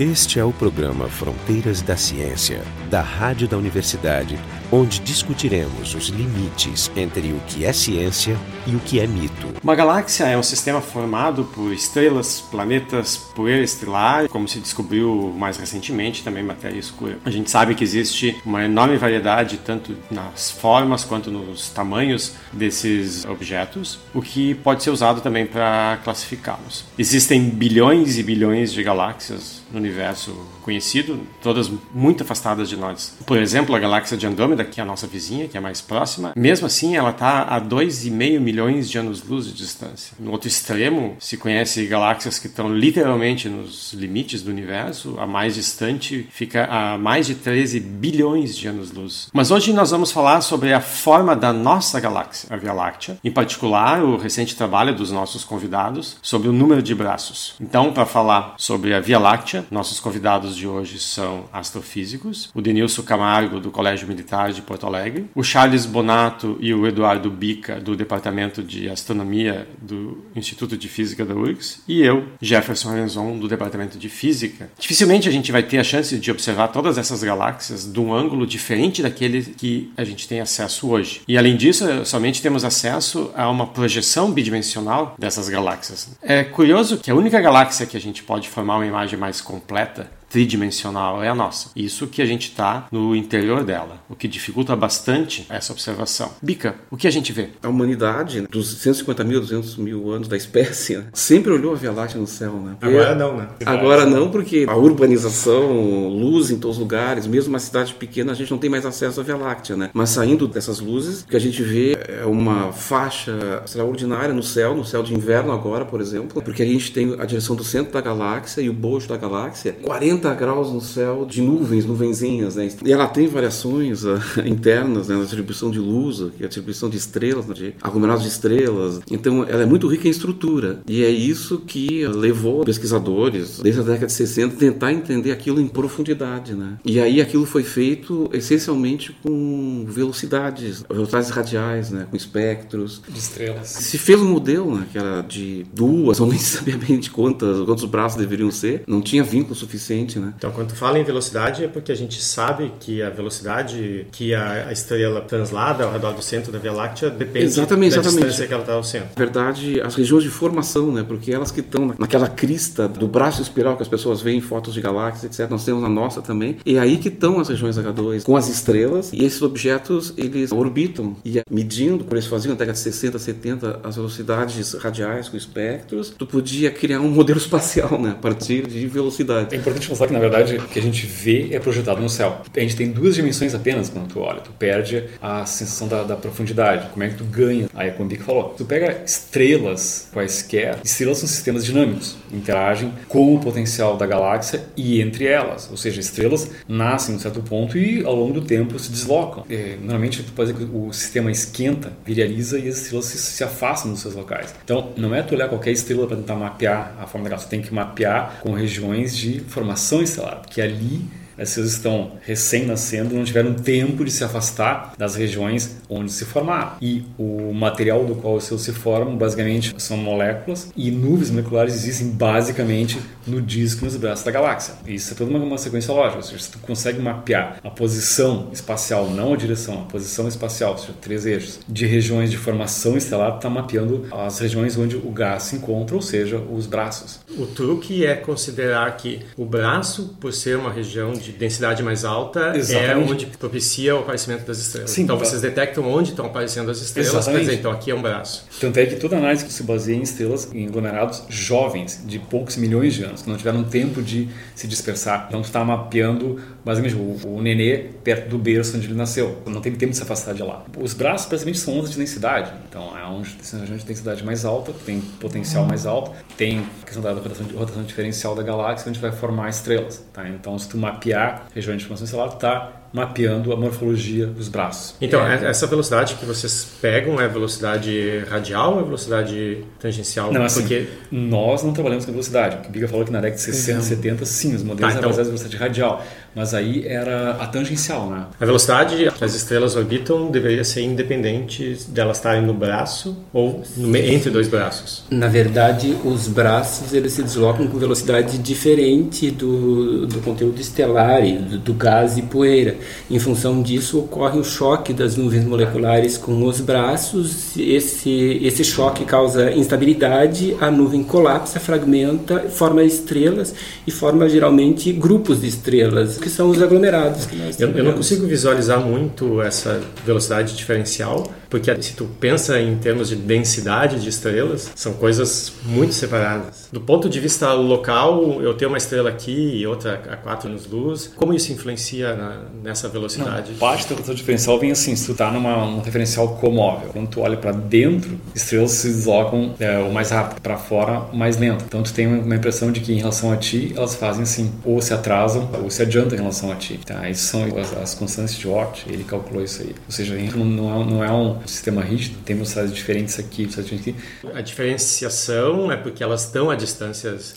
Este é o programa Fronteiras da Ciência, da Rádio da Universidade, onde discutiremos os limites entre o que é ciência e o que é mito. Uma galáxia é um sistema formado por estrelas, planetas, poeira estelar, como se descobriu mais recentemente, também matéria escura. A gente sabe que existe uma enorme variedade, tanto nas formas quanto nos tamanhos desses objetos, o que pode ser usado também para classificá-los. Existem bilhões e bilhões de galáxias no universo conhecido, todas muito afastadas de nós. Por exemplo, a galáxia de Andrômeda, que é a nossa vizinha, que é mais próxima, mesmo assim ela está a 2,5 milhões de anos-luz de distância. No outro extremo, se conhece galáxias que estão literalmente nos limites do universo, a mais distante fica a mais de 13 bilhões de anos-luz. Mas hoje nós vamos falar sobre a forma da nossa galáxia, a Via Láctea, em particular o recente trabalho dos nossos convidados sobre o número de braços. Então, para falar sobre a Via Láctea, nossos convidados de hoje são astrofísicos, o Denilson Camargo, do Colégio Militar de Porto Alegre, o Charles Bonato e o Eduardo Bica, do Departamento de Astronomia do Instituto de Física da URGS, e eu, Jefferson Renzon, do Departamento de Física. Dificilmente a gente vai ter a chance de observar todas essas galáxias de um ângulo diferente daquele que a gente tem acesso hoje. E além disso, somente temos acesso a uma projeção bidimensional dessas galáxias. É curioso que a única galáxia que a gente pode formar uma imagem mais completa tridimensional é a nossa. Isso que a gente está no interior dela, o que dificulta bastante essa observação. Bica, o que a gente vê? A humanidade, dos 150 mil, 200 mil anos da espécie, né, sempre olhou a Via Láctea no céu, né? Agora não, né? Agora não, porque a urbanização, luz em todos os lugares, mesmo uma cidade pequena, a gente não tem mais acesso à Via Láctea, né? Mas saindo dessas luzes, o que a gente vê é uma faixa extraordinária no céu, no céu de inverno agora, por exemplo, porque a gente tem a direção do centro da galáxia e o bojo da galáxia, 40 30 graus no céu de nuvens, nuvenzinhas, né? E ela tem variações uh, internas né, na distribuição de luz, que é a distribuição de estrelas, né, de aglomerados de estrelas. Então, ela é muito rica em estrutura. E é isso que levou pesquisadores, desde a década de 60, a tentar entender aquilo em profundidade, né? E aí aquilo foi feito essencialmente com velocidades, velocidades radiais, né? Com espectros. De estrelas. Se fez um modelo, né? Que era de duas, ou nem sabia bem de quantas, quantos braços deveriam ser. Não tinha vínculo suficiente né? Então, quando fala em velocidade, é porque a gente sabe que a velocidade que a, estrela translada ao redor do centro da Via Láctea depende exatamente, da exatamente. distância que ela está ao centro. Na verdade, as regiões de formação, né? Porque elas que estão naquela crista do braço espiral que as pessoas veem em fotos de galáxias, etc. Nós temos a nossa também. E é aí que estão as regiões H2 com as estrelas e esses objetos eles orbitam e medindo, por eles faziam na década de 60, 70 as velocidades radiais com espectros, tu podia criar um modelo espacial, né? A partir de velocidade. É importante só que na verdade o que a gente vê é projetado no céu. A gente tem duas dimensões apenas quando tu olha. Tu perde a sensação da, da profundidade. Como é que tu ganha? Aí é como o Bic falou. Tu pega estrelas quaisquer. Estrelas são sistemas dinâmicos. Interagem com o potencial da galáxia e entre elas. Ou seja, estrelas nascem em um certo ponto e ao longo do tempo se deslocam. É, normalmente tu pode dizer que o sistema esquenta, virializa e as estrelas se, se afastam dos seus locais. Então não é tu olhar qualquer estrela para tentar mapear a forma da galáxia. Tu tem que mapear com regiões de formação formação estelar, porque ali essas estão recém-nascendo, não tiveram tempo de se afastar das regiões onde se formaram. E o material do qual os seus se formam, basicamente, são moléculas e nuvens moleculares existem basicamente no disco nos braços da galáxia. Isso é toda uma, sequência lógica, ou seja, se tu consegue mapear a posição espacial, não a direção, a posição espacial, ou seja, três eixos, de regiões de formação estelar, está mapeando as regiões onde o gás se encontra, ou seja, os braços. O truque é considerar que o braço, por ser uma região de de densidade mais alta é Exatamente. é onde propicia o aparecimento das estrelas. Sim, então tá. vocês detectam onde estão aparecendo as estrelas, dizer, então aqui é um braço. Tanto é que toda análise se baseia em estrelas em aglomerados jovens, de poucos milhões de anos, que não tiveram tempo de se dispersar. Então tu está mapeando basicamente o, o nenê perto do berço onde ele nasceu. Não teve tempo de se afastar de lá. Os braços basicamente são ondas de densidade. Então é onde tem região de densidade mais alta, tem potencial mais alto, tem a questão da rotação, rotação diferencial da galáxia, onde vai formar estrelas. Tá? Então se tu mapear regiões de formação estelar, tu está mapeando a morfologia dos braços. Então, é. essa velocidade que vocês pegam é velocidade radial ou é velocidade tangencial? Não, assim, Porque nós não trabalhamos com velocidade. O Biga falou que na década de 60, 70, sim, os modelos ah, então... eram em velocidade radial mas aí era a tangencial, né? A velocidade que as estrelas orbitam deveria ser independente delas estarem no braço ou no, entre dois braços. Na verdade, os braços eles se deslocam com velocidade diferente do, do conteúdo estelar, do, do gás e poeira. Em função disso, ocorre o choque das nuvens moleculares com os braços. Esse, esse choque causa instabilidade, a nuvem colapsa, fragmenta, forma estrelas e forma geralmente grupos de estrelas que são os aglomerados. eu, eu não consigo visualizar muito essa velocidade diferencial, porque se tu pensa em termos de densidade de estrelas, são coisas muito separadas. Do ponto de vista local, eu tenho uma estrela aqui e outra a 4 anos-luz. Como isso influencia na, nessa velocidade? Não, parte da velocidade diferencial vem assim, se tu está numa um referencial comóvel, quando tu olha para dentro, estrelas se deslocam é, o mais rápido, para fora mais lento. Então tu tem uma impressão de que em relação a ti, elas fazem assim, ou se atrasam ou se adiantam em relação a ti. Tá? Isso são as, as de Oort, ele calculou isso aí. Ou seja, não, não, é, não é um sistema rígido, tem velocidades diferentes aqui, diferentes aqui. A diferenciação é porque elas estão a distâncias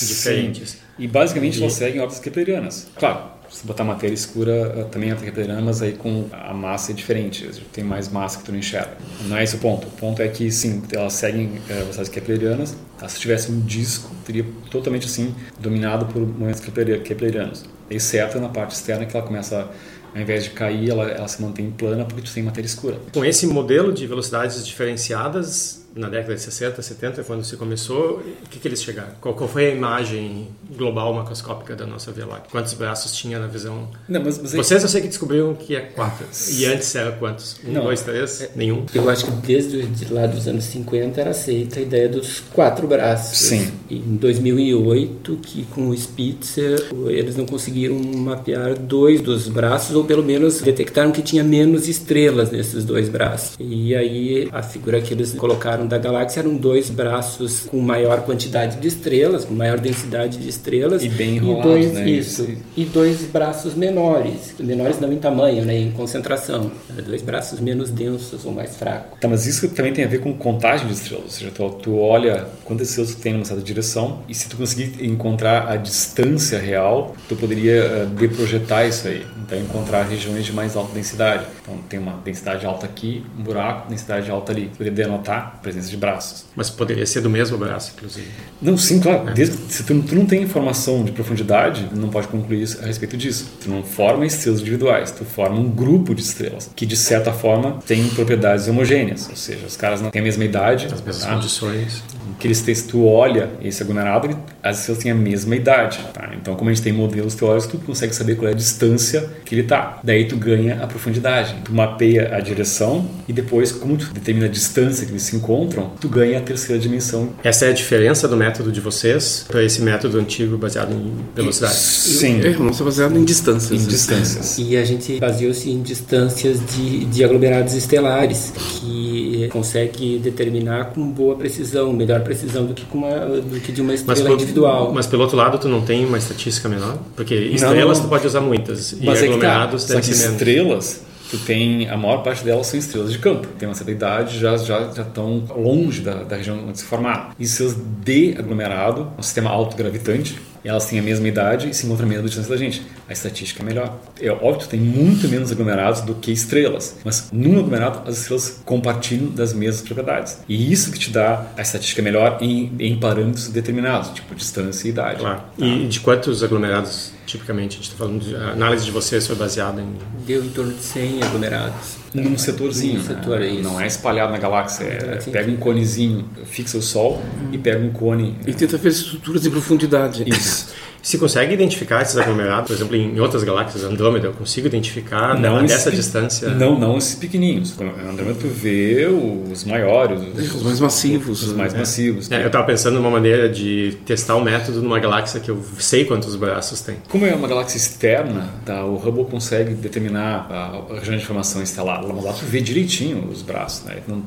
diferentes. Sim. E basicamente e... elas seguem órbitas keplerianas. Claro, se botar matéria escura eh, também é kepleriana, mas aí com a massa é diferente, tem mais massa que tu não enxerga. Não é esse o ponto. O ponto é que sim, elas seguem é, velocidades keplerianas. Tá? Se tivesse um disco, teria totalmente assim dominado por momentos keplerianos exceto na parte externa que ela começa ao invés de cair, ela, ela se mantém plana porque tu tem matéria escura. Com esse modelo de velocidades diferenciadas, na década de 60, 70, quando se começou, o que, que eles chegaram? Qual, qual, foi a imagem global macroscópica da nossa Via Láctea? Quantos braços tinha na visão? Não, mas, mas Vocês eu sei que descobriram que é quatro. E antes era quantos? Um, Não, dois, três? É, nenhum? Eu acho que desde de lá dos anos 50 era aceita a ideia dos quatro braços. Sim. E em 2008, que com o Spitzer, eles não conseguiram mapear dois dos braços, ou pelo menos detectaram que tinha menos estrelas nesses dois braços. E aí a figura que eles colocaram da galáxia eram dois braços com maior quantidade de estrelas, com maior densidade de estrelas. E bem enrolados, dois, né? Isso. E dois braços menores. Menores não em tamanho, né? Em concentração. Dois braços menos densos ou mais fracos. Tá, mas isso também tem a ver com contagem de estrelas. Ou seja, tu, tu olha quantas estrelas tem numa certa direção e se tu conseguir encontrar a distância real, tu poderia uh, deprojetar isso aí. Então, encontrar regiões de mais alta densidade. Então, tem uma densidade alta aqui, um buraco, densidade alta ali. Poderia denotar presença de braços. Mas poderia ser do mesmo braço, inclusive. Não, sim, claro. É. Desde, se tu, tu, não tem informação de profundidade, não pode concluir a respeito disso. Tu não forma estrelas individuais, tu forma um grupo de estrelas que, de certa forma, tem propriedades homogêneas. Ou seja, os caras não têm a mesma idade. As mesmas tá? condições. Aqueles textos, tu olha esse aglomerado, as estrelas têm a mesma idade. Tá? Então, como a gente tem modelos teóricos, tu consegue saber qual é a distância que ele está. Daí tu ganha a profundidade. Tu mapeia a direção e depois, como tu determina a distância que eles se encontram, encontram, tu ganha a terceira dimensão. Essa é a diferença do método de vocês para esse método antigo baseado em velocidade? Sim. É, o nosso é baseado em distâncias. Em distâncias. E a gente baseou-se em distâncias de, de aglomerados estelares, que consegue determinar com boa precisão, melhor precisão do que, com uma, do que de uma estrela mas, individual. Mas pelo outro lado, tu não tem uma estatística menor? Porque estrelas não, tu pode usar muitas, e mas aglomerados é que tá. devem ser menos. estrelas tu tem a maior parte delas são estrelas de campo, tem uma certa idade, já já já estão longe da, da região onde se formaram. E seus de aglomerado, um sistema autogravitante, e elas têm a mesma idade e se encontram a mesma distância da gente. A estatística é melhor. É óbvio que tem muito menos aglomerados do que estrelas, mas num aglomerado as estrelas compartilham das mesmas propriedades. E isso que te dá a estatística melhor em, em parâmetros determinados, tipo distância e idade. Claro. Tá? E de quantos aglomerados, tipicamente, a gente está falando, de, a análise de vocês foi baseada em... Deu em torno de 100 aglomerados num setorzinho. Num setor, né? é Não é espalhado na galáxia. É, pega um conezinho, fixa o Sol hum. e pega um cone. E tenta ver estruturas de profundidade. Isso. Se consegue identificar esses aglomerados, por exemplo, em outras galáxias, Andrômeda, eu consigo identificar não dessa distância? Não, não esses pequenininhos. Andrômeda tu vê os maiores, os, os mais massivos. Os mais é. massivos. É, eu estava pensando numa maneira de testar o método numa galáxia que eu sei quantos braços tem. Como é uma galáxia externa, tá, o Hubble consegue determinar a, a região de formação estelar. Lá tu vê direitinho os braços. Né? Não,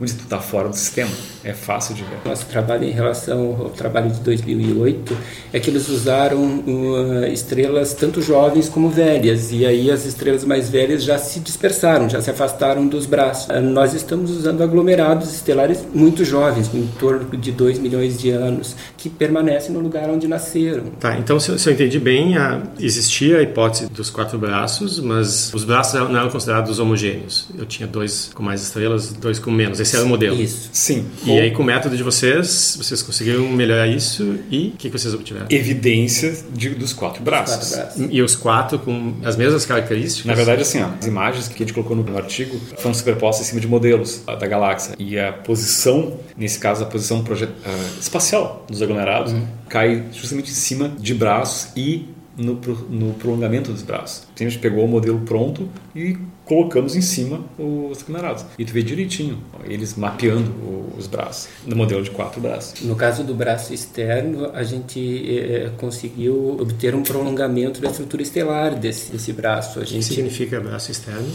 onde tu está fora do sistema. É fácil de ver. Nosso trabalho em relação ao trabalho de 2008 é que eles usaram uh, estrelas tanto jovens como velhas, e aí as estrelas mais velhas já se dispersaram, já se afastaram dos braços. Uh, nós estamos usando aglomerados estelares muito jovens, em torno de 2 milhões de anos, que permanecem no lugar onde nasceram. Tá, então se eu, se eu entendi bem, a, existia a hipótese dos quatro braços, mas os braços não eram considerados homogêneos. Eu tinha dois com mais estrelas, dois com menos. Esse era o modelo. Isso. Sim. E aí, com o método de vocês, vocês conseguiram melhorar isso e o que, que vocês obtiveram? Evidência de, dos quatro braços. Quatro braços. E os quatro com as mesmas características? Na verdade, assim, ó, as imagens que a gente colocou no artigo foram superpostas em cima de modelos da galáxia. E a posição, nesse caso, a posição projet... uh, espacial dos aglomerados, uhum. cai justamente em cima de braços e no, no, prolongamento dos braços. A gente pegou o modelo pronto e colocamos em cima os aglomerados. E tu vê direitinho eles mapeando os braços, no modelo de quatro braços. No caso do braço externo, a gente é, conseguiu obter um prolongamento da estrutura estelar desse, desse braço. A gente... O que significa braço externo?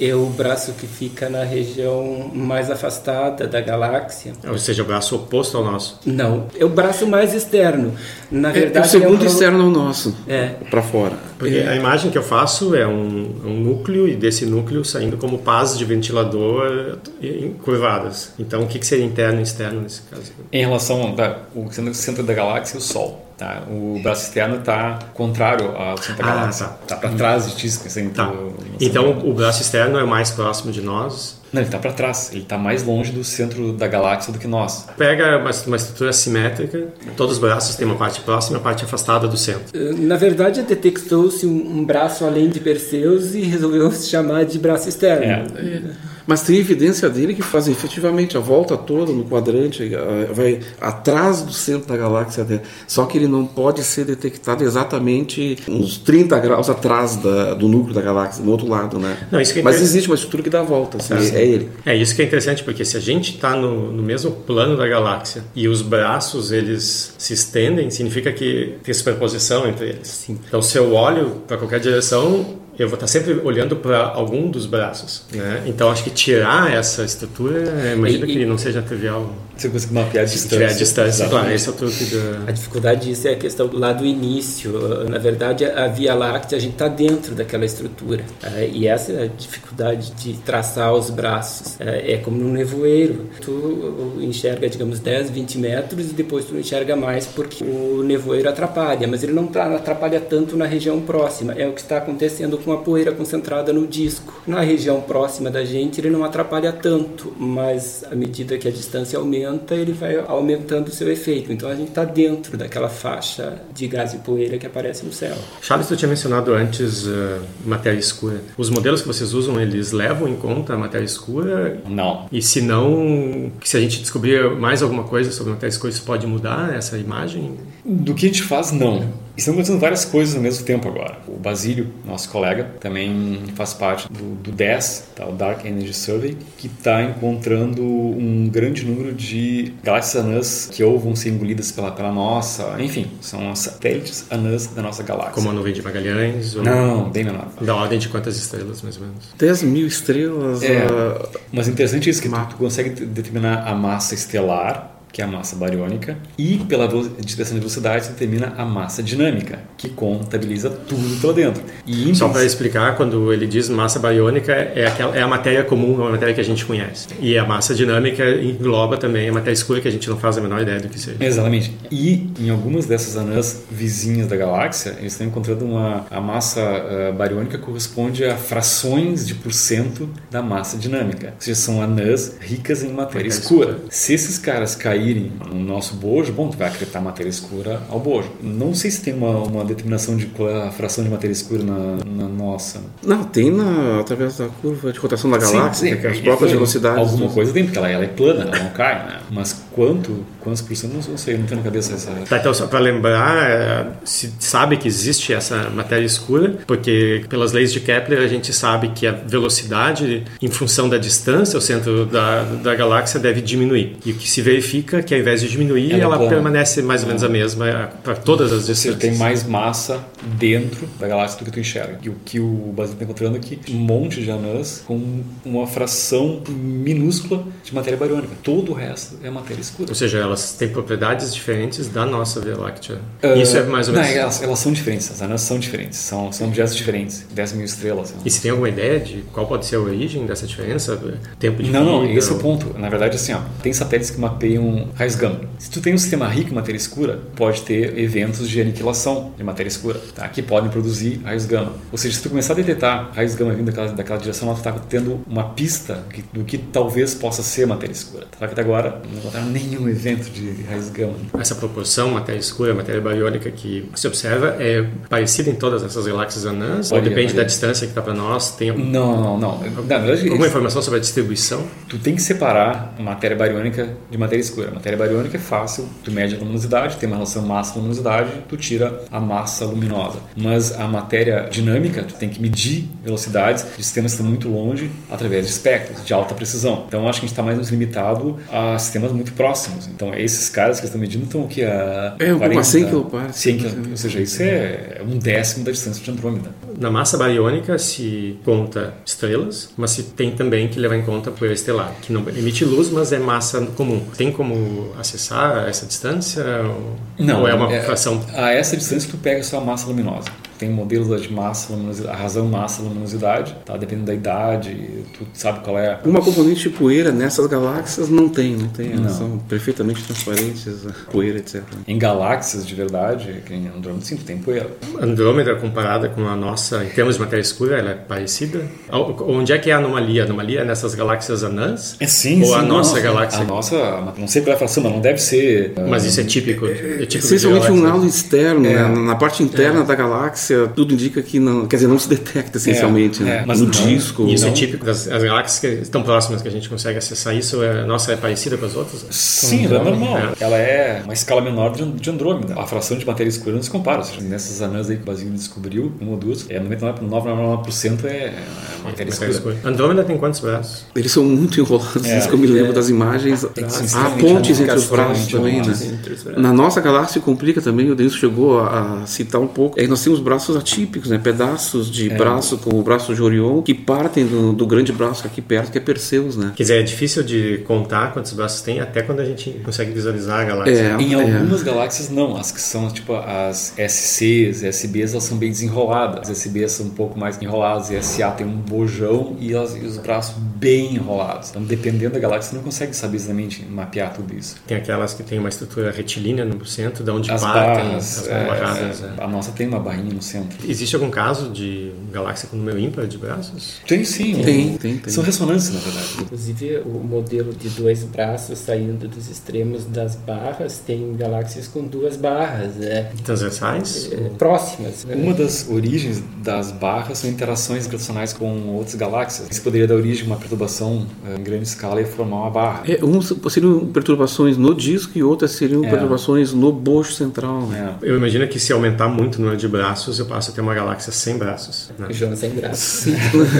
É o braço que fica na região mais afastada da galáxia. Ou seja, o braço oposto ao nosso? Não, é o braço mais externo. Na é, verdade, é o segundo é um... externo ao nosso, é. para fora. Porque é. a imagem que eu faço é um, um, núcleo e desse núcleo saindo como pás de ventilador curvadas. Então, o que, que seria interno e externo nesse caso? Em relação ao centro da galáxia, o Sol. Tá? O braço externo está contrário ao centro da galáxia. Tá, tá para trás de ti. Assim, tá. então, o braço externo é mais próximo de nós não, ele está para trás. Ele está mais longe do centro da galáxia do que nós. Pega uma, uma, estrutura simétrica, todos os braços têm uma parte próxima e uma parte afastada do centro. Eh, na verdade, detectou-se um, um, braço além de Perseus e resolveu se chamar de braço externo. É. É. Mas tem evidência dele que faz efetivamente a volta toda no quadrante, eh, vai atrás do centro da galáxia dele. Só que ele não pode ser detectado exatamente uns 30 graus atrás da, do núcleo da galáxia, do outro lado, né? Não, isso que é Mas existe uma estrutura que dá a volta, assim, é, é, ele. É isso que é interessante, porque se a gente está no, no mesmo plano da galáxia e os braços eles se estendem, significa que tem superposição entre eles. Sim. Então, se eu olho para qualquer direção, eu vou estar sempre olhando para algum dos braços. Né? Então acho que tirar essa estrutura, imagina e, que não seja trivial. Você consegue mapear a distância. A distância, claro, esse é o truque da... A dificuldade disso é a questão lá do início. Na verdade, a Via Láctea, a gente está dentro daquela estrutura. É, e essa é a dificuldade de traçar os braços. É, é como no nevoeiro. Tu enxerga, digamos, 10, 20 metros e depois tu enxerga mais porque o nevoeiro atrapalha. Mas ele não tá, atrapalha tanto na região próxima. É o que está acontecendo com a poeira concentrada no disco. Na região próxima da gente, ele não atrapalha tanto, mas à medida que a distância aumenta, aumenta, ele vai aumentando o seu efeito. Então a gente está dentro daquela faixa de gás e poeira que aparece no céu. Charles, tu tinha mencionado antes uh, matéria escura. Os modelos que vocês usam, eles levam em conta a matéria escura? Não. E se não, se a gente descobrir mais alguma coisa sobre a matéria escura, isso pode mudar essa imagem? Do que a gente faz, não. Estão acontecendo várias coisas ao mesmo tempo agora. O Basílio, nosso colega, também faz parte do, do DES, tá, o Dark Energy Survey, que está encontrando um grande número de galáxias anãs que ou vão ser engolidas pela, pela nossa, enfim, são as satélites anãs da nossa galáxia. Como a nuvem de Magalhães? Ou... Não, bem menor. Da ordem de quantas estrelas, mais ou menos? 10 mil estrelas. É, uh... Mas interessante isso, que tu, tu consegue determinar a massa estelar que é a massa bariônica, e pela dispersão de velocidade determina a massa dinâmica, que contabiliza tudo lá dentro. E Só para explicar, quando ele diz massa bariônica, é, aquela, é a matéria comum, é a matéria que a gente conhece. E a massa dinâmica engloba também a matéria escura, que a gente não faz a menor ideia do que seja. Exatamente. E em algumas dessas anãs vizinhas da galáxia, eles estão encontrando uma a massa uh, bariônica corresponde a frações de porcento da massa dinâmica. Ou seja, são anãs ricas em matéria, matéria escura. escura. Se esses caras caírem caírem no nosso bojo, bom, tu vai acreditar matéria escura ao bojo. Não sei se tem uma, uma determinação de qual é a fração de matéria escura na, na nossa. Não, tem na, através da curva de rotação da galáxia, sim, sim. que é as próprias velocidades. Alguma coisa tem, porque ela, ela é plana, ela não cai, né? Mas quanto, quantos por cento, não sei, não tenho na cabeça essa. Tá, então, só para lembrar, é, se sabe que existe essa matéria escura, porque pelas leis de Kepler a gente sabe que a velocidade, em função da distância ao centro da, da galáxia, deve diminuir. E o que se verifica é que ao invés de diminuir, ela, ela permanece mais ou menos a mesma é, para todas as distâncias. Você tem mais massa dentro da galáxia do que tu enxerga. E o que o Basílio está encontrando aqui, um monte de anãs com uma fração minúscula de matéria bariônica. Todo o resto é matéria escura. Ou seja, elas têm propriedades diferentes da nossa Via Láctea. Uh, Isso é mais ou menos. Não, elas, elas, são diferentes, as anãs são diferentes, são, são objetos diferentes, 10 mil estrelas. E se tem alguma ideia de qual pode ser a origem dessa diferença? Tempo de Não, vida, não, esse ou... é o ponto. Na verdade, assim, ó, tem satélites que mapeiam raios gama. Se tu tem um sistema rico em matéria escura, pode ter eventos de aniquilação de matéria escura, tá? que podem produzir raios gama. Ou seja, se tu começar a detectar raios gama vindo daquela, daquela direção, tu está tendo uma pista do que talvez possa ser matéria escura. Só que até agora não encontraram nenhum evento de raios gama. Essa proporção matéria escura, matéria bariônica que se observa é parecida em todas essas galáxias anãs? Ou depende da distância que está para nós? Tem algum... Não, não, não. Na verdade, alguma informação sobre a distribuição? Tu tem que separar matéria bariônica de matéria escura. Matéria bariônica é fácil, tu mede a luminosidade, tem uma relação massa-luminosidade, tu tira a massa luminosa. Mas a matéria dinâmica, tu tem que medir velocidades de sistemas que estão muito longe através de espectros de alta precisão. Então acho que a gente está mais limitado a sistemas muito próximos. Então esses caras que estão medindo estão o que a é, 40, 100 km. 100 km. Ou seja, isso é um décimo da distância de Andrômeda. Na massa bariônica se conta estrelas, mas se tem também que levar em conta poeira estelar, que não emite luz, mas é massa comum. Tem como acessar essa distância? Não. Ou é uma é, fração? A essa distância tu pega só a massa luminosa tem modelos de massa, luminosidade, a razão massa, luminosidade, tá? Dependendo da idade, tu sabe qual é. Uma componente de poeira nessas galáxias não tem, não tem. Elas são perfeitamente transparentes, poeira, etc. Em galáxias de verdade, que em Andrômeda sim, tem poeira. Andrômeda comparada com a nossa, em termos de matéria escura, ela é parecida? Onde é que é a anomalia? A anomalia é nessas galáxias anãs? É sim, Ou sim, a nossa não, galáxia? A nossa, não sei qual é a fração, mas não deve ser. Mas isso é típico. É típico Essencialmente um halo externo, é. né? na parte interna é. da galáxia galáxia, tudo indica que não. Quer dizer, não se detecta essencialmente, é, né? É, mas no não, disco. Isso é não. é típico das galáxias que estão próximas que a gente consegue acessar isso. É, nossa, é parecida com as outras? Sim, é normal. É. Ela é uma escala menor de Andrômeda. A fração de matéria escura não se compara. Ou seja, nessas anãs aí que o Basílio descobriu, uma ou duas, é 99,99% é matéria escura. escura. Andrômeda tem quantos braços? Eles são muito enrolados, é, isso que eu me lembro das imagens. Há pontes entre os braços também, né? Na nossa galáxia complica também, o Denis chegou a, a citar um pouco. É, nós temos braços atípicos, né? pedaços de é. braço, como o braço de Orion, que partem do, do, grande braço aqui perto, que é Perseus. Né? Quer dizer, é difícil de contar quantos braços tem, até quando a gente consegue visualizar a galáxia. É, em algumas galáxias, não. As que são tipo as SCs, SBs, elas são bem desenroladas. As SBs são um pouco mais enroladas, e SA tem um bojão e, as, e os braços bem enrolados. Então, dependendo da galáxia, você não consegue saber exatamente mapear tudo isso. Tem aquelas que têm uma estrutura retilínea no centro, de onde as partem barras, as é, barradas. É, é. A nossa tem uma barrinha no centro. Existe algum caso de galáxia com número ímpar de braços? Tem sim. Tem, tem, tem. São ressonâncias, na verdade. Inclusive, o modelo de dois braços saindo dos extremos das barras tem galáxias com duas barras. Né? Transversais? É, próximas. Né? Uma das origens das barras são interações gravitacionais com outras galáxias. Isso poderia dar origem a uma perturbação eh, em grande escala e formar uma barra. É, umas seriam perturbações no disco e outras seriam é. perturbações no bojo central. Né? É. Eu imagino que se aumentar muito o número de braços, eu passo a ter uma galáxia sem braços. Né? João sem braços.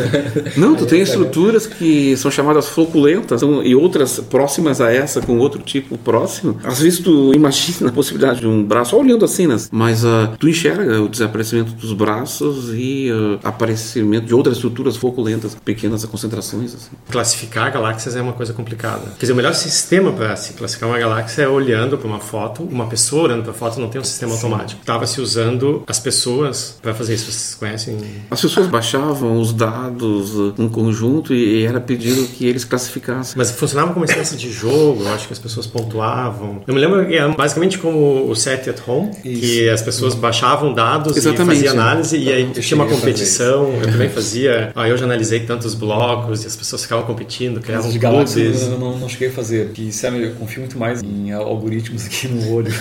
Não, tu tem estruturas que são chamadas floculentas então, e outras próximas a essa com outro tipo próximo. Às vezes tu imagina a possibilidade de um braço, olhando assim, né? mas uh, tu enxerga o desaparecimento dos braços e uh, aparecimento de outras estruturas floculentas, pequenas concentrações. Assim. Classificar galáxias é uma coisa complicada. Quer dizer, o melhor sistema para se classificar uma galáxia é olhando para uma foto. Uma pessoa olhando para a foto não tem um sistema Sim. automático. Estava se usando as pessoas para fazer isso. Vocês conhecem? As pessoas baixavam os dados em conjunto e era pedido que eles classificassem. Mas funcionava como uma espécie de jogo. Eu acho que as pessoas pontuavam. Eu me lembro que era basicamente como o set at home, isso. que as pessoas baixavam dados Exatamente. e faziam análise e aí tinha uma competição. Eu também fazia. Ah, eu já analisei tantos blocos e as pessoas ficavam competindo, criavam de galáxias eu não, não cheguei a fazer. Que, sabe, eu confio muito mais em algoritmos aqui no olho.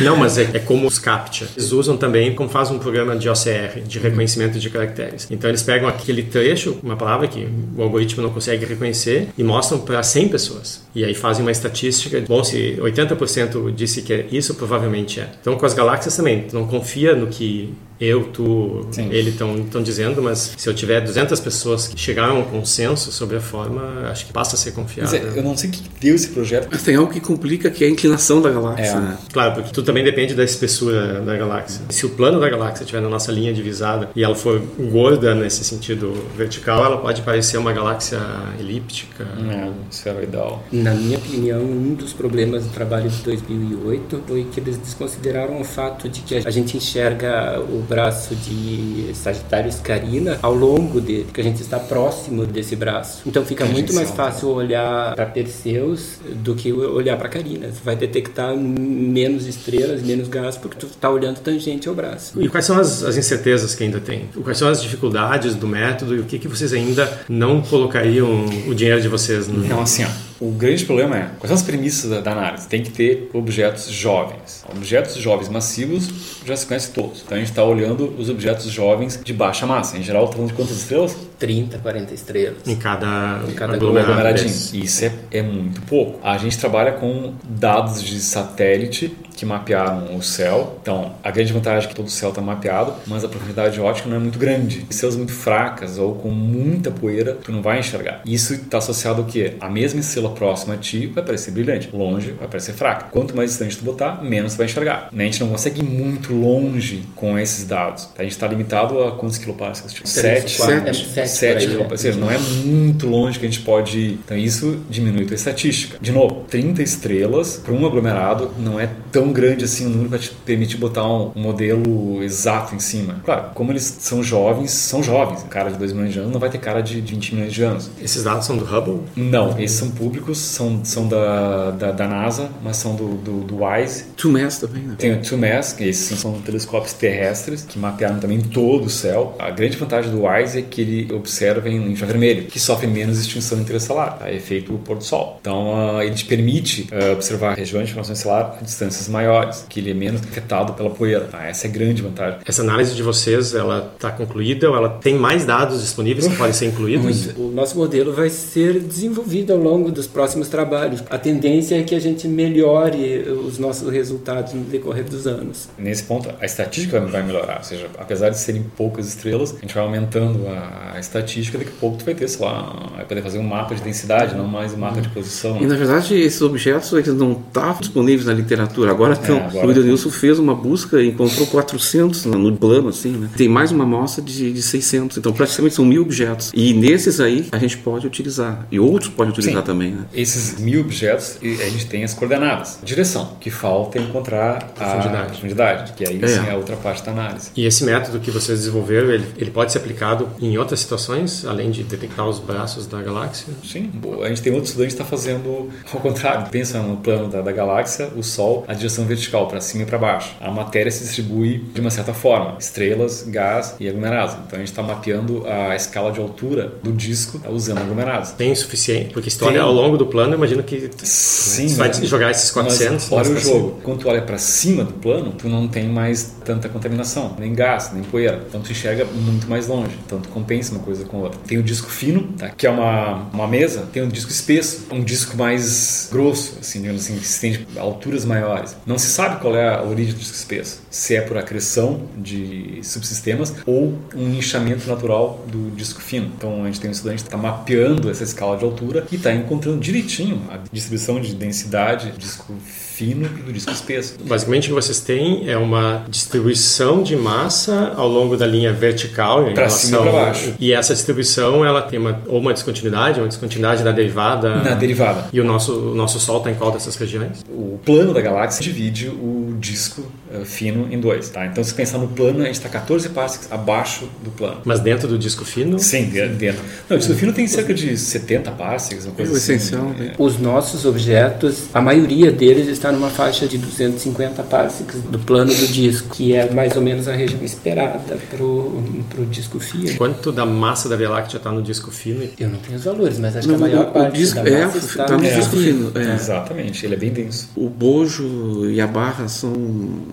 não, mas é, é como os CAPTCHA. Eles usam também como faz um programa de OCR, de reconhecimento de caracteres. Então eles pegam aquele trecho, uma palavra que o algoritmo não consegue reconhecer, e mostram para 100 pessoas. E aí fazem uma estatística, bom, se 80% disse que é isso, provavelmente é. Então com as galáxias também, não confia no que eu, tu, Sim. ele estão dizendo, mas se eu tiver 200 pessoas que chegaram a um consenso sobre a forma, acho que passa a ser confiável. É, eu não sei o que deu esse projeto. Mas tem algo que complica, que é a inclinação da galáxia. É. Né? Claro, porque tudo também depende da espessura da galáxia. Se o plano da galáxia estiver na nossa linha divisada e ela for gorda nesse sentido vertical, ela pode parecer uma galáxia elíptica. É, esferoidal. Na minha opinião, um dos problemas do trabalho de 2008 foi que eles desconsideraram o fato de que a gente enxerga o braço de Sagitário Escarina ao longo dele, porque a gente está próximo desse braço. Então fica muito mais fácil olhar para Perseus do que olhar para Carina. Você vai detectar menos estrelas, menos gás, porque tu está olhando tangente ao braço. E quais são as, as, incertezas que ainda tem? Quais são as dificuldades do método e o que, que vocês ainda não colocariam o dinheiro de vocês? No... Não, assim, ó o grande problema é, quais são as premissas da, da análise? Tem que ter objetos jovens. Objetos jovens massivos já se conhece todos. Então a gente está olhando os objetos jovens de baixa massa. Em geral, estamos falando de quantas estrelas? 30, 40 estrelas. Em cada, em cada aglomeradinho. Isso é, é muito pouco. A gente trabalha com dados de satélite que mapearam o céu. Então, a grande vantagem é que todo o céu está mapeado, mas a profundidade ótica não é muito grande. Estrelas muito fracas ou com muita poeira, tu não vai enxergar. Isso está associado ao quê? A mesma estrela próxima a ti vai parecer brilhante, longe vai parecer fraca. Quanto mais distante tu botar, menos tu vai enxergar. A gente não consegue ir muito longe com esses dados. A gente está limitado a quantos quiloparsecs? Tipo, 7, 7, 7 quiloparsecs. Ou seja, não é muito longe que a gente pode ir. Então, isso diminui a tua estatística. De novo, 30 estrelas para um aglomerado não é tão grande assim, um número para te permitir botar um, um, modelo exato em cima. Claro, como eles são jovens, são jovens. Cara de 2 milhões de anos não vai ter cara de, de 20 milhões de anos. Esses dados são do Hubble? Não, esses são públicos, são, são da, da, da NASA, mas são do, do, do WISE. TUMAS também, né? Tem o TUMAS, que esses são telescópios terrestres que mapearam também todo o céu. A grande vantagem do WISE é que ele observa em infravermelho, que sofre menos extinção interestelar, tá? efeito pôr do sol. Então, uh, ele te permite uh, observar regiões de formação estelar a distâncias maiores que ele é menos afetado pela poeira. Tá? Essa é a grande vantagem. Essa análise de vocês, ela está concluída ou ela tem mais dados disponíveis que podem ser incluídos? O nosso modelo vai ser desenvolvido ao longo dos próximos trabalhos. A tendência é que a gente melhore os nossos resultados no decorrer dos anos. Nesse ponto, a estatística vai melhorar. Ou seja, apesar de serem poucas estrelas, a gente vai aumentando a, estatística. Daqui a pouco tu vai ter, sei lá, vai poder fazer um mapa de densidade, não mais um mapa de posição. E na verdade, esses objetos eles não estavam tá disponíveis na literatura. Agora então, é, agora... o Edenilson fez uma busca e encontrou 400 no plano, assim, né? Tem mais uma amostra de, de 600, então praticamente são mil objetos. E nesses aí a gente pode utilizar, e outros podem utilizar Sim. também, né? Esses mil objetos, a gente tem as coordenadas. Direção, que falta é encontrar profundidade. a profundidade, que aí é. sim é a outra parte da análise. E esse método que vocês desenvolveram, ele, ele pode ser aplicado em outras situações, além de detectar os braços da galáxia? Sim, a gente tem outro estudante que está fazendo ao contrário. Pensa no plano da, da galáxia, o Sol, a direção vertical para cima e para baixo. A matéria se distribui de uma certa forma: estrelas, gás e aglomerados. Então a gente está mapeando a escala de altura do disco usando aglomerados. Tem o suficiente? Porque se tu olha ao longo do plano, imagino que Sim, você vai jogar esses 400. olha o jogo. Quando tu olha para cima do plano, tu não tem mais tanta contaminação, nem gás, nem poeira. Então tu enxerga muito mais longe. Então tu compensa uma coisa com a outra. Tem o disco fino, tá? que é uma, uma mesa. Tem um disco espesso, um disco mais grosso, assim, digamos assim, que se estende a alturas maiores. Não se sabe qual é a origem do espesso. Se é por acreção de subsistemas ou um inchamento natural do disco fino. Então a gente tem um estudante que está mapeando essa escala de altura e está encontrando direitinho a distribuição de densidade, disco fino e do disco espesso. Basicamente o que vocês têm é uma distribuição de massa ao longo da linha vertical para cima e para baixo. E essa distribuição ela tem uma, ou uma descontinuidade, uma descontinuidade na derivada. Na derivada. E o nosso, o nosso Sol está em qual dessas regiões? O plano da galáxia divide o disco fino em dois. Tá? Então se pensar no plano, a gente está 14 parsecs abaixo do plano. Mas dentro do disco fino? Sim, dentro. Não, o disco fino tem cerca de 70 parsecs, uma coisa o assim. essencial. Né? Os nossos objetos, a maioria deles está numa faixa de 250 parsecs do plano do disco, que é mais ou menos a região esperada para o disco fino. Quanto da massa da Via Láctea está no disco fino? Eu não tenho os valores, mas acho não, que a maior o, parte o disco, da é, massa está tá no, no disco fino. É. Exatamente, ele é bem denso. O bojo e a barra são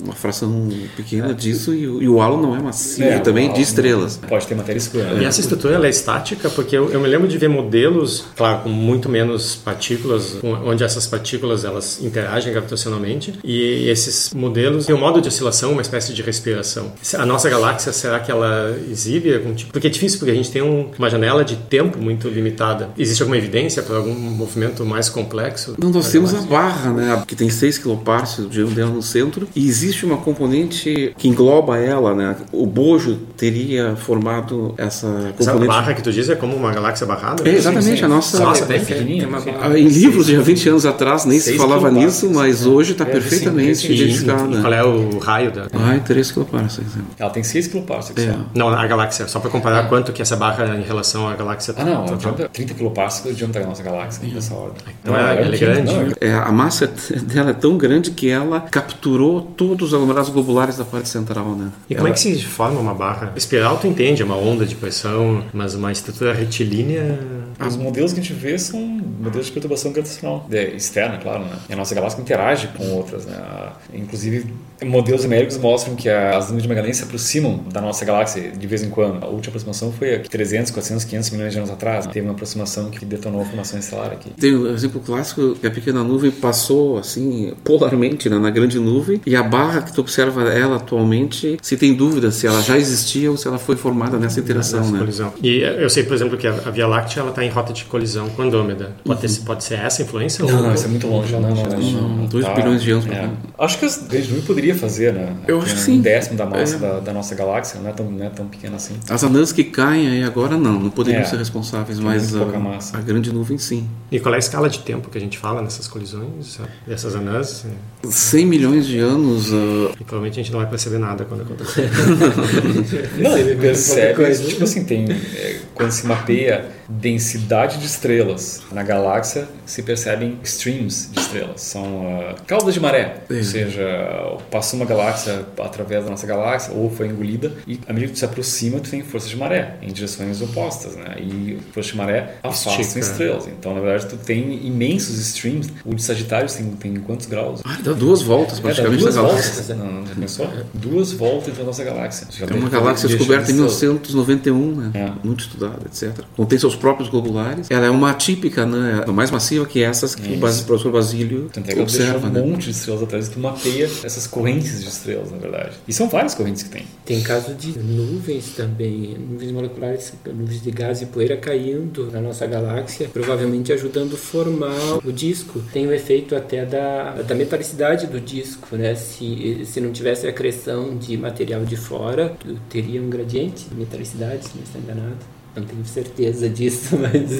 uma fração pequena é. disso e, e, o halo não é macio, é, também de estrelas. Pode ter matéria escura. E essa estrutura ela é estática porque eu, eu me lembro de ver modelos, claro, com muito menos partículas, onde essas partículas elas interagem gravitacionalmente e esses modelos têm um modo de oscilação, uma espécie de respiração. A nossa galáxia, será que ela exibe algum tipo? Porque é difícil, porque a gente tem um, uma janela de tempo muito limitada. Existe alguma evidência para algum movimento mais complexo? Não, nós temos galáxia? a barra, né, que tem 6 kPa de dela no centro e existe uma componente que engloba ela, né? O bojo teria formado essa componente. Essa barra que tu diz é como uma galáxia barrada? É, exatamente, sim, sim. a nossa. Nossa, bem pequenininha. Em livros de há 20 anos atrás nem se falava nisso, mas hoje está é, perfeitamente identificada. Qual é o raio da. Ah, 3 kPa. Ela tem 6 kPa. É. Não, a galáxia, só para comparar é. quanto que essa barra em relação à galáxia. Ah, não, tá, 30 kPa o diâmetro da nossa galáxia, nessa ordem. Então é, ela é grande. É, a massa dela é tão grande que ela capturou todos os aglomerados globulares da parte central, né? E ela... como é que se forma uma barra? Espiral tu entende, é uma onda de pressão, mas uma estrutura retilínea... Os modelos que a gente vê são modelos de perturbação gravitacional, é, externa, claro, né? E a nossa galáxia interage com outras, né? Inclusive, modelos numéricos mostram que as nuvens de Magalhães se aproximam da nossa galáxia de vez em quando. A última aproximação foi aqui 300, 400, 500 milhões de anos atrás. Né? Teve uma aproximação que detonou a formação estelar aqui. Tem um exemplo clássico que a pequena nuvem passou assim polarmente né, na grande nuvem e a barra que tu observa ela atualmente, se tem dúvida se ela já existia ou se ela foi formada nessa interação, nessa né? Colisão. E eu sei, por exemplo, que a Via Láctea ela está em rota de colisão com Andrômeda. Pode, uhum. ter, pode ser essa a influência? Não, ou... não, isso é muito longe. Não, não, não, 2 tá, bilhões de anos. É. Acho que a grande nuvem poderia fazer, né? Eu acho que sim. Um décimo da massa é. da, da, nossa galáxia, não é, tão, não é tão pequena assim. As anãs que caem aí agora não, não poderiam é. ser responsáveis, mas a, a, grande nuvem sim. E qual é a escala de tempo que a gente fala nessas colisões, dessas anãs? 100 milhões de anos. Uh... E provavelmente a gente não vai perceber nada quando acontecer. não, percebe, tipo assim, tem, é, quando se mapeia densidade de estrelas. Na galáxia se percebem streams de estrelas, são uh, caudas de maré, ou seja, passou uma galáxia através da nossa galáxia ou foi engolida e à medida que tu se aproxima tu tem forças de maré em direções opostas, né? E forças de maré afastam Estica. estrelas. Então na verdade tu tem imensos streams. O de Sagitário tem, tem quantos graus? Ah, dá duas voltas praticamente é, duas voltas. Não, já pensou? Duas voltas da nossa galáxia. É uma galáxia descoberta em 1991, né? É. Muito estudada, etc. Contém seus próprios globulares. Ela é uma típica, né? mais massiva que essas que o professor Basílio Tanto é observa. um né? monte de estrelas atrás e tu mapeia essas correntes de estrelas, na verdade. E são várias correntes que tem. Tem caso de nuvens também, nuvens moleculares, nuvens de gás e poeira caindo na nossa galáxia, provavelmente ajudando a formar o disco. Tem o efeito até da, da metalicidade do disco, né? Se, se não tivesse a acreção de material de fora, teria um gradiente de metalicidade, se não está enganado não tenho certeza disso, mas.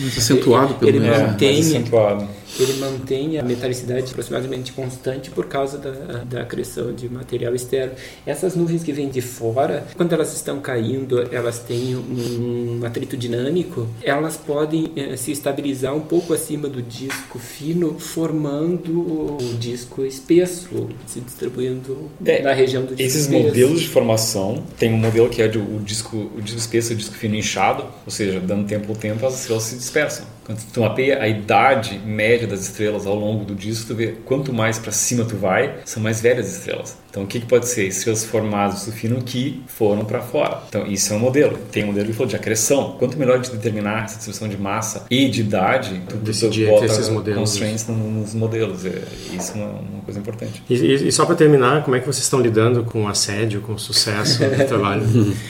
Muito acentuado pelo ele menos. Mantém, acentuado. Ele mantém a metalicidade aproximadamente constante por causa da, da acreção de material externo. Essas nuvens que vêm de fora, quando elas estão caindo, elas têm um atrito dinâmico, elas podem eh, se estabilizar um pouco acima do disco fino, formando o disco espesso, se distribuindo é, na região do disco Esses espesso. modelos de formação, tem um modelo que é de, o, disco, o disco espesso e o disco fino inchado ou seja, dando tempo ao tempo, as estrelas se dispersam. Quando tu mapeia a idade média das estrelas ao longo do disco, tu vê quanto mais para cima tu vai, são mais velhas as estrelas. Então, o que, que pode ser? Estrelas formadas do fino que foram para fora. Então, isso é um modelo. Tem um modelo que falou de acreção. Quanto melhor de determinar essa distribuição de massa e de idade, tu, tu bota esses modelos. constraints nos modelos. É, isso é uma, uma coisa importante. E, e, e só para terminar, como é que vocês estão lidando com o assédio, com o sucesso do trabalho?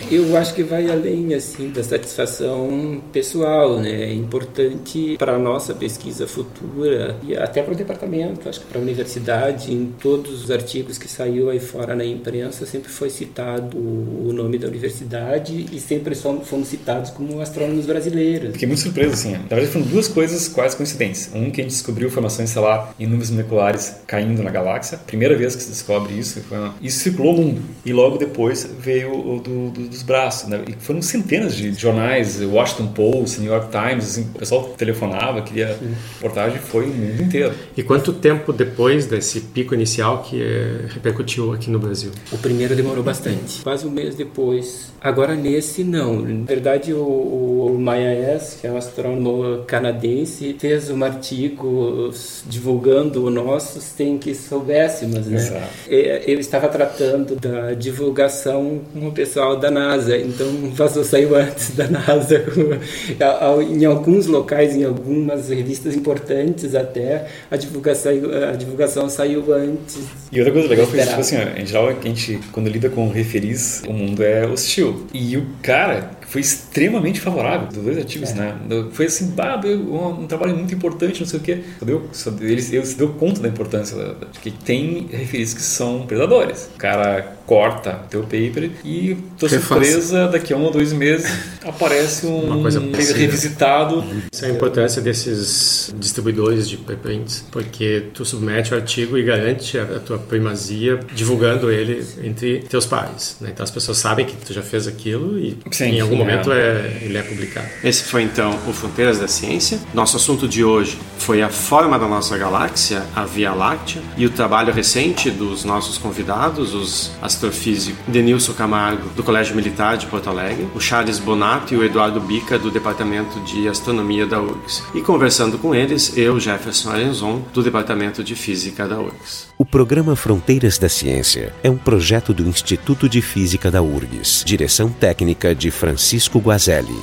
Eu acho que vai além assim da satisfação pessoal, né? É importante para a nossa pesquisa futura e até para o departamento, acho que para a universidade, em todos os artigos que saiu aí fora na imprensa sempre foi citado o nome da universidade e sempre fomos citados como astrônomos brasileiros. Fiquei muito surpreso, assim. Na verdade, foram duas coisas quase coincidentes. Um, que a gente descobriu formações, sei lá, em nuvens moleculares caindo na galáxia. Primeira vez que se descobre isso. Uma... Isso circulou o mundo. E logo depois veio o do, do, dos braços. Né? E foram centenas de jornais, Washington Post, New York Times, assim, o pessoal telefonava, queria reportagem, foi o mundo inteiro. E quanto tempo depois desse pico inicial que é, aqui no Brasil? O primeiro demorou bastante, quase um mês depois. Agora nesse não. Na verdade o, o Maya S, que é um astrônomo canadense, fez um artigo divulgando o nosso sem que soubéssemos, né? Exato. Ele estava tratando da divulgação com o pessoal da NASA, então vazou, saiu antes da NASA. em alguns locais, em algumas revistas importantes até, a divulgação, a divulgação saiu antes. E outra coisa legal foi assim, em geral, a gente, quando lida com referis, o mundo é hostil. E o cara foi extremamente favorável dos dois artigos, é. né? Foi assim, bah, um, um, trabalho muito importante, não sei o quê. Deu, ele, ele se deu conta da importância de que tem referis que são predadores. O cara corta teu paper e tua surpresa, daqui a um ou dois meses aparece um Uma coisa revisitado. Essa é a importância desses distribuidores de preprints, porque tu submete o artigo e garante a, a tua primazia divulgando ele entre teus pares. Né? Então as pessoas sabem que tu já fez aquilo e Sim, em algum algum momento é, ele é publicado. Esse foi então o Fronteiras da Ciência. Nosso assunto de hoje foi a forma da nossa galáxia, a Via Láctea, e o trabalho recente dos nossos convidados, os astrofísicos Denilson Camargo, do Colégio Militar de Porto Alegre, o Charles Bonato e o Eduardo Bica, do Departamento de Astronomia da URGS. E conversando com eles, eu, Jefferson Arenzon, do Departamento de Física da URGS. O programa Fronteiras da Ciência é um projeto do Instituto de Física da URGS, direção técnica de Francisco Guazelli.